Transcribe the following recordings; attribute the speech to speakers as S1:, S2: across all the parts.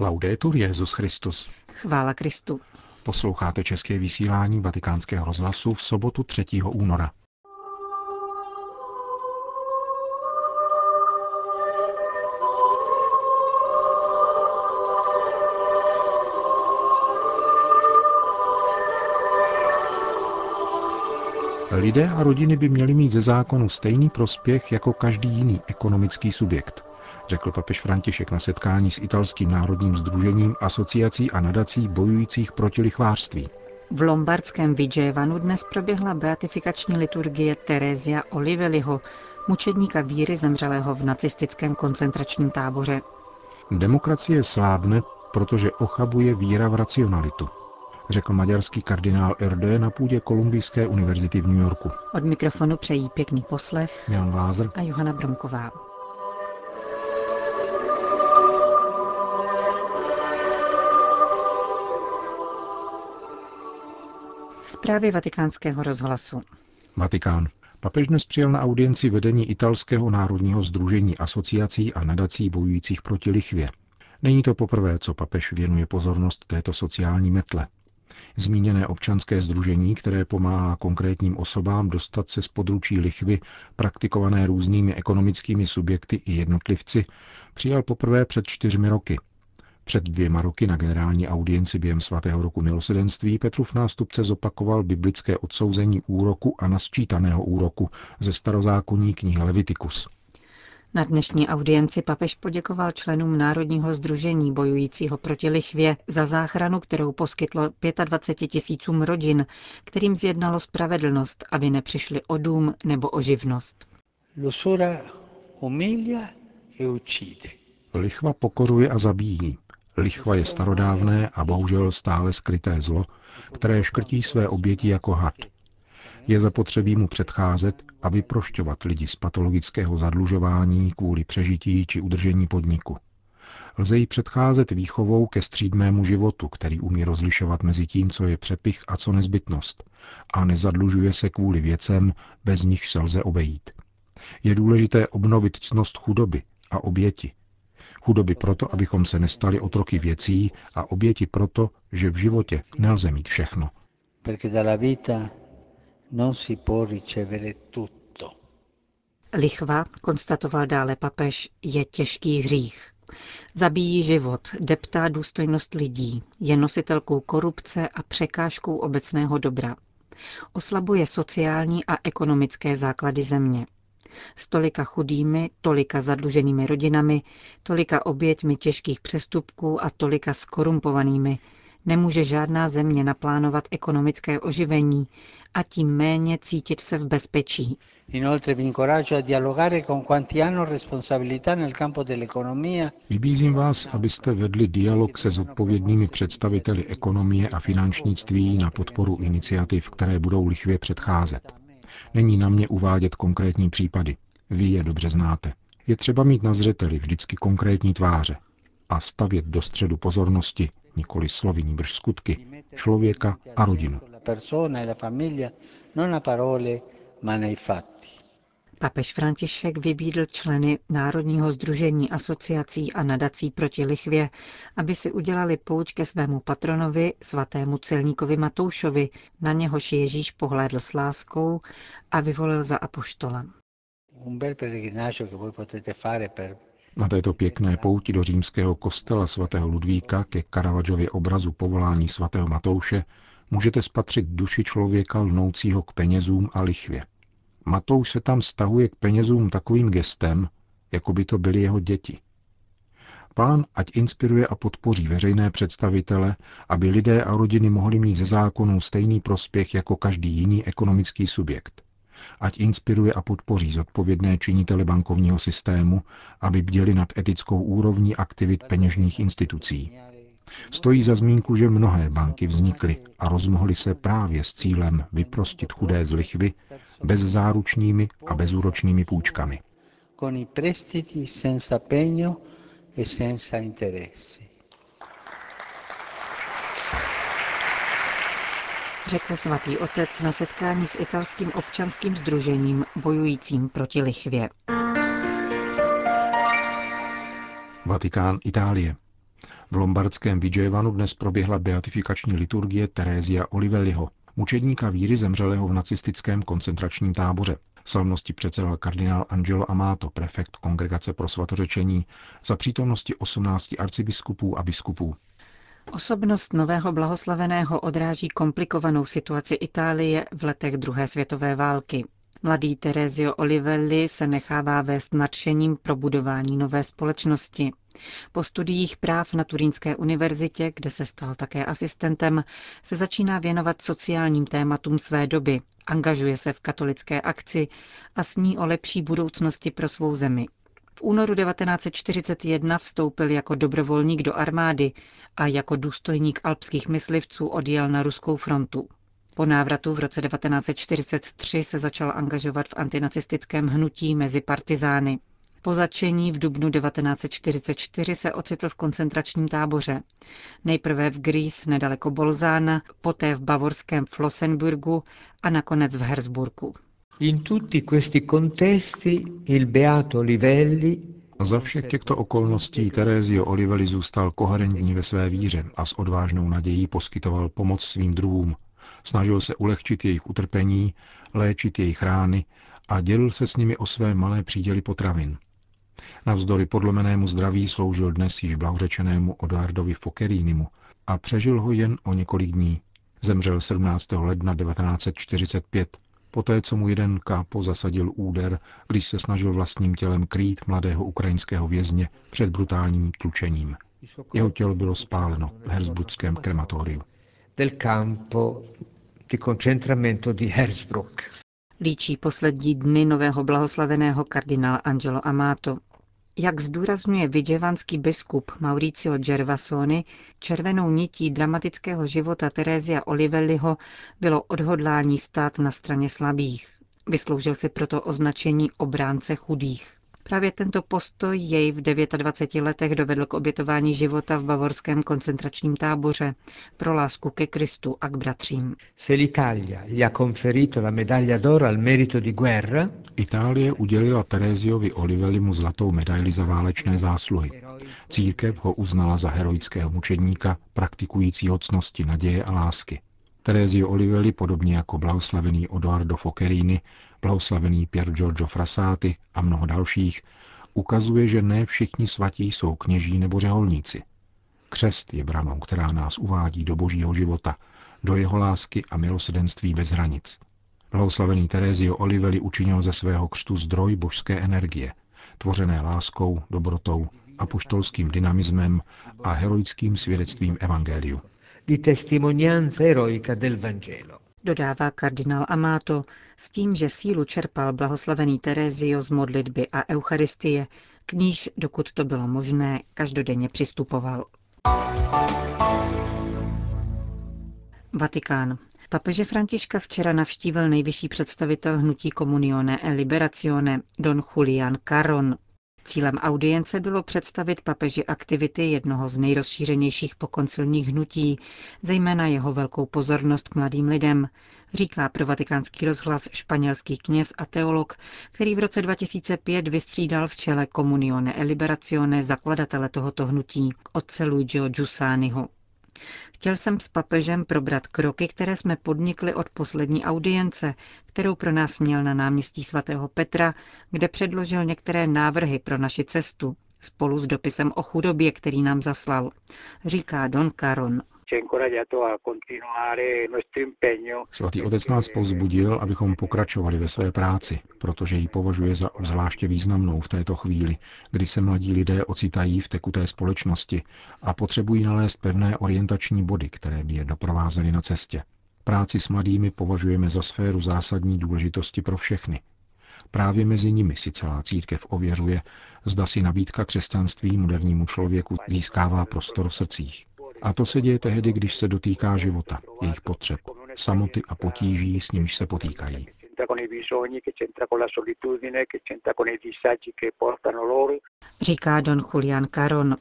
S1: Laudetur Jezus Christus.
S2: Chvála Kristu.
S1: Posloucháte české vysílání Vatikánského rozhlasu v sobotu 3. února. Lidé a rodiny by měli mít ze zákonu stejný prospěch jako každý jiný ekonomický subjekt, řekl papež František na setkání s italským národním združením asociací a nadací bojujících proti lichvářství.
S2: V lombardském Vigevanu dnes proběhla beatifikační liturgie Terezia Oliveliho, mučedníka víry zemřelého v nacistickém koncentračním táboře.
S1: Demokracie slábne, protože ochabuje víra v racionalitu, řekl maďarský kardinál RD na půdě Kolumbijské univerzity v New Yorku.
S2: Od mikrofonu přejí pěkný poslech
S1: Jan Glázer
S2: a Johana Bromková. Zprávy vatikánského rozhlasu.
S1: Vatikán. Papež dnes přijel na audienci vedení italského národního združení asociací a nadací bojujících proti lichvě. Není to poprvé, co papež věnuje pozornost této sociální metle. Zmíněné občanské združení, které pomáhá konkrétním osobám dostat se z područí lichvy, praktikované různými ekonomickými subjekty i jednotlivci, přijal poprvé před čtyřmi roky. Před dvěma roky na generální audienci během svatého roku milosedenství Petrův nástupce zopakoval biblické odsouzení úroku a nasčítaného úroku ze starozákonní knihy Levitikus.
S2: Na dnešní audienci papež poděkoval členům Národního združení bojujícího proti lichvě za záchranu, kterou poskytlo 25 tisícům rodin, kterým zjednalo spravedlnost, aby nepřišli o dům nebo o živnost.
S1: Lichva pokoruje a zabíjí. Lichva je starodávné a bohužel stále skryté zlo, které škrtí své oběti jako had. Je zapotřebí mu předcházet a vyprošťovat lidi z patologického zadlužování kvůli přežití či udržení podniku. Lze jí předcházet výchovou ke střídmému životu, který umí rozlišovat mezi tím, co je přepich a co nezbytnost, a nezadlužuje se kvůli věcem, bez nich se lze obejít. Je důležité obnovit cnost chudoby a oběti. Chudoby proto, abychom se nestali otroky věcí a oběti proto, že v životě nelze mít všechno.
S2: Non si può ricevere tutto. Lichva, konstatoval dále papež, je těžký hřích. Zabíjí život, deptá důstojnost lidí, je nositelkou korupce a překážkou obecného dobra. Oslabuje sociální a ekonomické základy země. S tolika chudými, tolika zadluženými rodinami, tolika oběťmi těžkých přestupků a tolika skorumpovanými, Nemůže žádná země naplánovat ekonomické oživení a tím méně cítit se v bezpečí.
S1: Vybízím vás, abyste vedli dialog se zodpovědnými představiteli ekonomie a finančnictví na podporu iniciativ, které budou lichvě předcházet. Není na mě uvádět konkrétní případy. Vy je dobře znáte. Je třeba mít na zřeteli vždycky konkrétní tváře a stavět do středu pozornosti nikoli slovy, níbrž skutky, člověka a rodinu.
S2: Papež František vybídl členy Národního združení asociací a nadací proti lichvě, aby si udělali pouť ke svému patronovi, svatému celníkovi Matoušovi, na něhož Ježíš pohlédl s láskou a vyvolil za apoštola.
S1: Na této pěkné pouti do římského kostela svatého Ludvíka ke Karavadžově obrazu povolání svatého Matouše můžete spatřit duši člověka lnoucího k penězům a lichvě. Matouš se tam stahuje k penězům takovým gestem, jako by to byly jeho děti. Pán ať inspiruje a podpoří veřejné představitele, aby lidé a rodiny mohli mít ze zákonů stejný prospěch jako každý jiný ekonomický subjekt ať inspiruje a podpoří zodpovědné činitele bankovního systému, aby bděli nad etickou úrovní aktivit peněžních institucí. Stojí za zmínku, že mnohé banky vznikly a rozmohly se právě s cílem vyprostit chudé z lichvy bezzáručnými a bezúročnými půjčkami. Con i prestiti senza pegno e senza interessi.
S2: řekl svatý otec na setkání s italským občanským združením bojujícím proti lichvě.
S1: Vatikán Itálie. V lombardském Vidžejevanu dnes proběhla beatifikační liturgie Terézia Olivelliho, mučedníka víry zemřelého v nacistickém koncentračním táboře. Slavnosti předsedal kardinál Angelo Amato, prefekt Kongregace pro svatořečení, za přítomnosti 18 arcibiskupů a biskupů.
S2: Osobnost nového blahoslaveného odráží komplikovanou situaci Itálie v letech druhé světové války. Mladý Terezio Olivelli se nechává vést nadšením pro budování nové společnosti. Po studiích práv na Turínské univerzitě, kde se stal také asistentem, se začíná věnovat sociálním tématům své doby, angažuje se v katolické akci a sní o lepší budoucnosti pro svou zemi. V únoru 1941 vstoupil jako dobrovolník do armády a jako důstojník alpských myslivců odjel na ruskou frontu. Po návratu v roce 1943 se začal angažovat v antinacistickém hnutí mezi partizány. Po začení v dubnu 1944 se ocitl v koncentračním táboře. Nejprve v Gries nedaleko Bolzána, poté v bavorském Flossenburgu a nakonec v Herzburgu. In tutti questi contesti il beato Livelli
S1: za všech těchto okolností Terezio Olivelli zůstal koherentní ve své víře a s odvážnou nadějí poskytoval pomoc svým druhům. Snažil se ulehčit jejich utrpení, léčit jejich rány a dělil se s nimi o své malé příděly potravin. Navzdory podlomenému zdraví sloužil dnes již blahořečenému Odardovi Fokerinimu a přežil ho jen o několik dní. Zemřel 17. ledna 1945, poté co mu jeden kápo zasadil úder, když se snažil vlastním tělem krýt mladého ukrajinského vězně před brutálním tlučením. Jeho tělo bylo spáleno v Herzbrugském krematoriu. Del campo
S2: di concentramento di Herzbruck. Líčí poslední dny nového blahoslaveného kardinál Angelo Amato. Jak zdůrazňuje vidževanský biskup Mauricio Gervasoni, červenou nití dramatického života Terezia Olivelliho bylo odhodlání stát na straně slabých. Vysloužil si proto označení obránce chudých. Právě tento postoj jej v 29 letech dovedl k obětování života v bavorském koncentračním táboře pro lásku ke Kristu a k bratřím.
S1: Itálie udělila Tereziovi Olivellimu zlatou medaili za válečné zásluhy. Církev ho uznala za heroického mučedníka, praktikujícího cnosti naděje a lásky. Terezio Olivelli, podobně jako blahoslavený Odoardo Focherini, blahoslavený Pier Giorgio Frassati a mnoho dalších, ukazuje, že ne všichni svatí jsou kněží nebo řeholníci. Křest je branou, která nás uvádí do božího života, do jeho lásky a milosedenství bez hranic. Blahoslavený Terezio Olivelli učinil ze svého křtu zdroj božské energie, tvořené láskou, dobrotou, apoštolským dynamismem a heroickým svědectvím Evangeliu di testimonianza
S2: eroica del Vangelo. Dodává kardinál Amato s tím, že sílu čerpal blahoslavený Terezio z modlitby a Eucharistie, k níž, dokud to bylo možné, každodenně přistupoval. Vatikán. Papeže Františka včera navštívil nejvyšší představitel hnutí Comunione e Liberazione, don Julian Caron, Cílem audience bylo představit papeži aktivity jednoho z nejrozšířenějších pokoncilních hnutí, zejména jeho velkou pozornost k mladým lidem, říká pro vatikánský rozhlas španělský kněz a teolog, který v roce 2005 vystřídal v čele Comunione e Liberazione zakladatele tohoto hnutí, otce Luigio Giussaniho. Chtěl jsem s papežem probrat kroky, které jsme podnikli od poslední audience, kterou pro nás měl na náměstí svatého Petra, kde předložil některé návrhy pro naši cestu, spolu s dopisem o chudobě, který nám zaslal, říká Don Caron.
S1: Svatý otec nás povzbudil, abychom pokračovali ve své práci, protože ji považuje za obzvláště významnou v této chvíli, kdy se mladí lidé ocitají v tekuté společnosti a potřebují nalézt pevné orientační body, které by je doprovázely na cestě. Práci s mladými považujeme za sféru zásadní důležitosti pro všechny. Právě mezi nimi si celá církev ověřuje, zda si nabídka křesťanství modernímu člověku získává prostor v srdcích. A to se děje tehdy, když se dotýká života, jejich potřeb, samoty a potíží, s nimiž se potýkají.
S2: Říká don Julian Caron.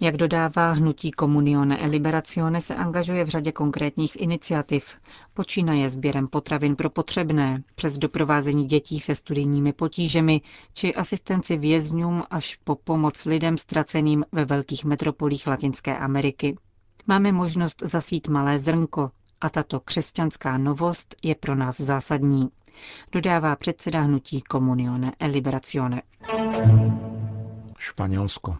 S2: Jak dodává hnutí Comunione e Liberazione se angažuje v řadě konkrétních iniciativ. Počínaje sběrem potravin pro potřebné, přes doprovázení dětí se studijními potížemi či asistenci vězňům až po pomoc lidem ztraceným ve velkých metropolích Latinské Ameriky. Máme možnost zasít malé zrnko a tato křesťanská novost je pro nás zásadní, dodává předseda hnutí Comunione e Liberazione.
S1: Španělsko.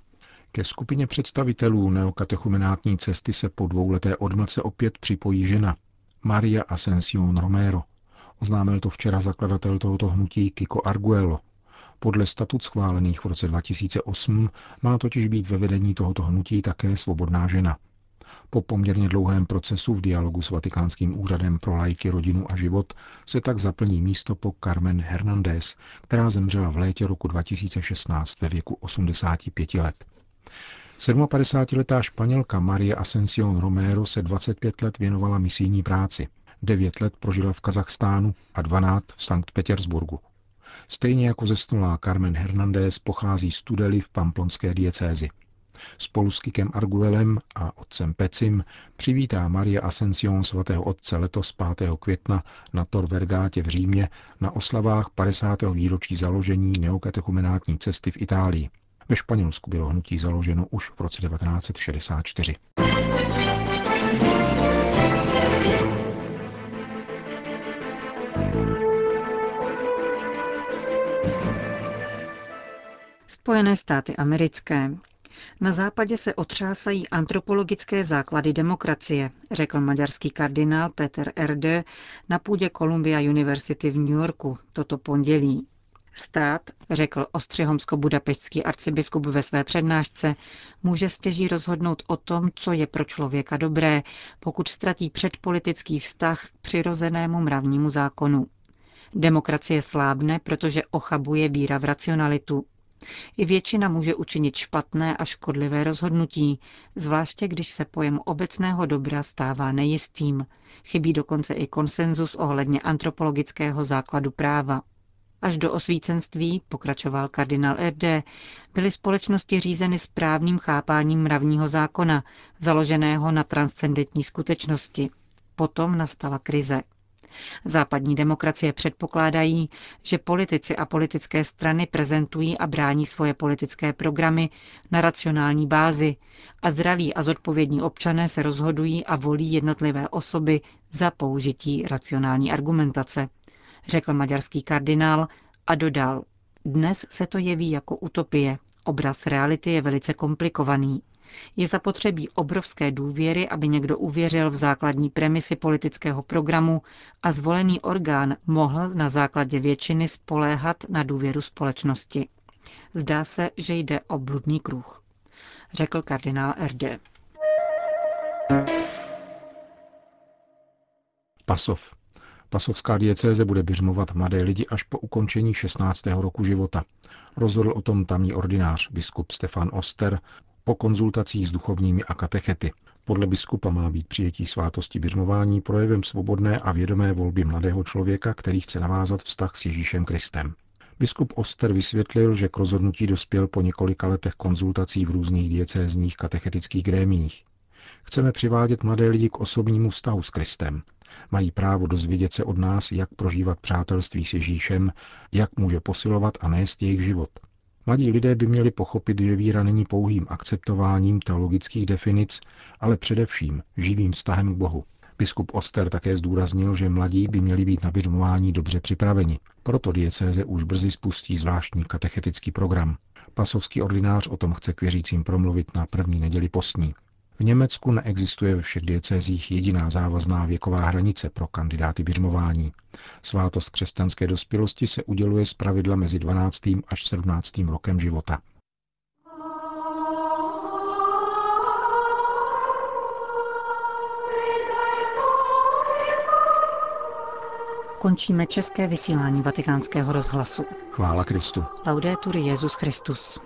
S1: Ke skupině představitelů neokatechumenátní cesty se po dvouleté odmlce opět připojí žena, Maria Ascension Romero. Oznámil to včera zakladatel tohoto hnutí Kiko Arguello. Podle statut schválených v roce 2008 má totiž být ve vedení tohoto hnutí také svobodná žena. Po poměrně dlouhém procesu v dialogu s Vatikánským úřadem pro lajky, rodinu a život se tak zaplní místo po Carmen Hernández, která zemřela v létě roku 2016 ve věku 85 let. 57-letá španělka Marie Ascension Romero se 25 let věnovala misijní práci. 9 let prožila v Kazachstánu a 12 v Sankt Petersburgu. Stejně jako zesnulá Carmen Hernández pochází z Tudely v pamplonské diecézi. Spolu s Kikem Arguelem a otcem Pecim přivítá Maria Ascension svatého otce letos 5. května na Tor Vergátě v Římě na oslavách 50. výročí založení neokatechumenátní cesty v Itálii. Ve Španělsku bylo hnutí založeno už v roce 1964.
S2: Spojené státy americké. Na západě se otřásají antropologické základy demokracie, řekl maďarský kardinál Peter Erde na půdě Columbia University v New Yorku toto pondělí. Stát, řekl ostřihomsko-budapeštský arcibiskup ve své přednášce, může stěží rozhodnout o tom, co je pro člověka dobré, pokud ztratí předpolitický vztah k přirozenému mravnímu zákonu. Demokracie slábne, protože ochabuje víra v racionalitu. I většina může učinit špatné a škodlivé rozhodnutí, zvláště když se pojem obecného dobra stává nejistým. Chybí dokonce i konsenzus ohledně antropologického základu práva. Až do osvícenství, pokračoval kardinál RD, byly společnosti řízeny správným chápáním mravního zákona, založeného na transcendentní skutečnosti. Potom nastala krize. Západní demokracie předpokládají, že politici a politické strany prezentují a brání svoje politické programy na racionální bázi a zdraví a zodpovědní občané se rozhodují a volí jednotlivé osoby za použití racionální argumentace, řekl maďarský kardinál a dodal, dnes se to jeví jako utopie. Obraz reality je velice komplikovaný. Je zapotřebí obrovské důvěry, aby někdo uvěřil v základní premisy politického programu a zvolený orgán mohl na základě většiny spoléhat na důvěru společnosti. Zdá se, že jde o bludný kruh, řekl kardinál RD.
S1: Pasov. Pasovská diecéze bude běžmovat mladé lidi až po ukončení 16. roku života. Rozhodl o tom tamní ordinář, biskup Stefan Oster, po konzultacích s duchovními a katechety. Podle biskupa má být přijetí svátosti běžmování projevem svobodné a vědomé volby mladého člověka, který chce navázat vztah s Ježíšem Kristem. Biskup Oster vysvětlil, že k rozhodnutí dospěl po několika letech konzultací v různých diecézních katechetických grémiích. Chceme přivádět mladé lidi k osobnímu vztahu s Kristem. Mají právo dozvědět se od nás, jak prožívat přátelství s Ježíšem, jak může posilovat a nést jejich život. Mladí lidé by měli pochopit, že víra není pouhým akceptováním teologických definic, ale především živým vztahem k Bohu. Biskup Oster také zdůraznil, že mladí by měli být na běžmování dobře připraveni. Proto diecéze už brzy spustí zvláštní katechetický program. Pasovský ordinář o tom chce k věřícím promluvit na první neděli postní. V Německu neexistuje ve všech diecézích jediná závazná věková hranice pro kandidáty běžmování. Svátost křesťanské dospělosti se uděluje z pravidla mezi 12. až 17. rokem života.
S2: Končíme české vysílání vatikánského rozhlasu.
S1: Chvála Kristu.
S2: Laudetur Jezus Christus.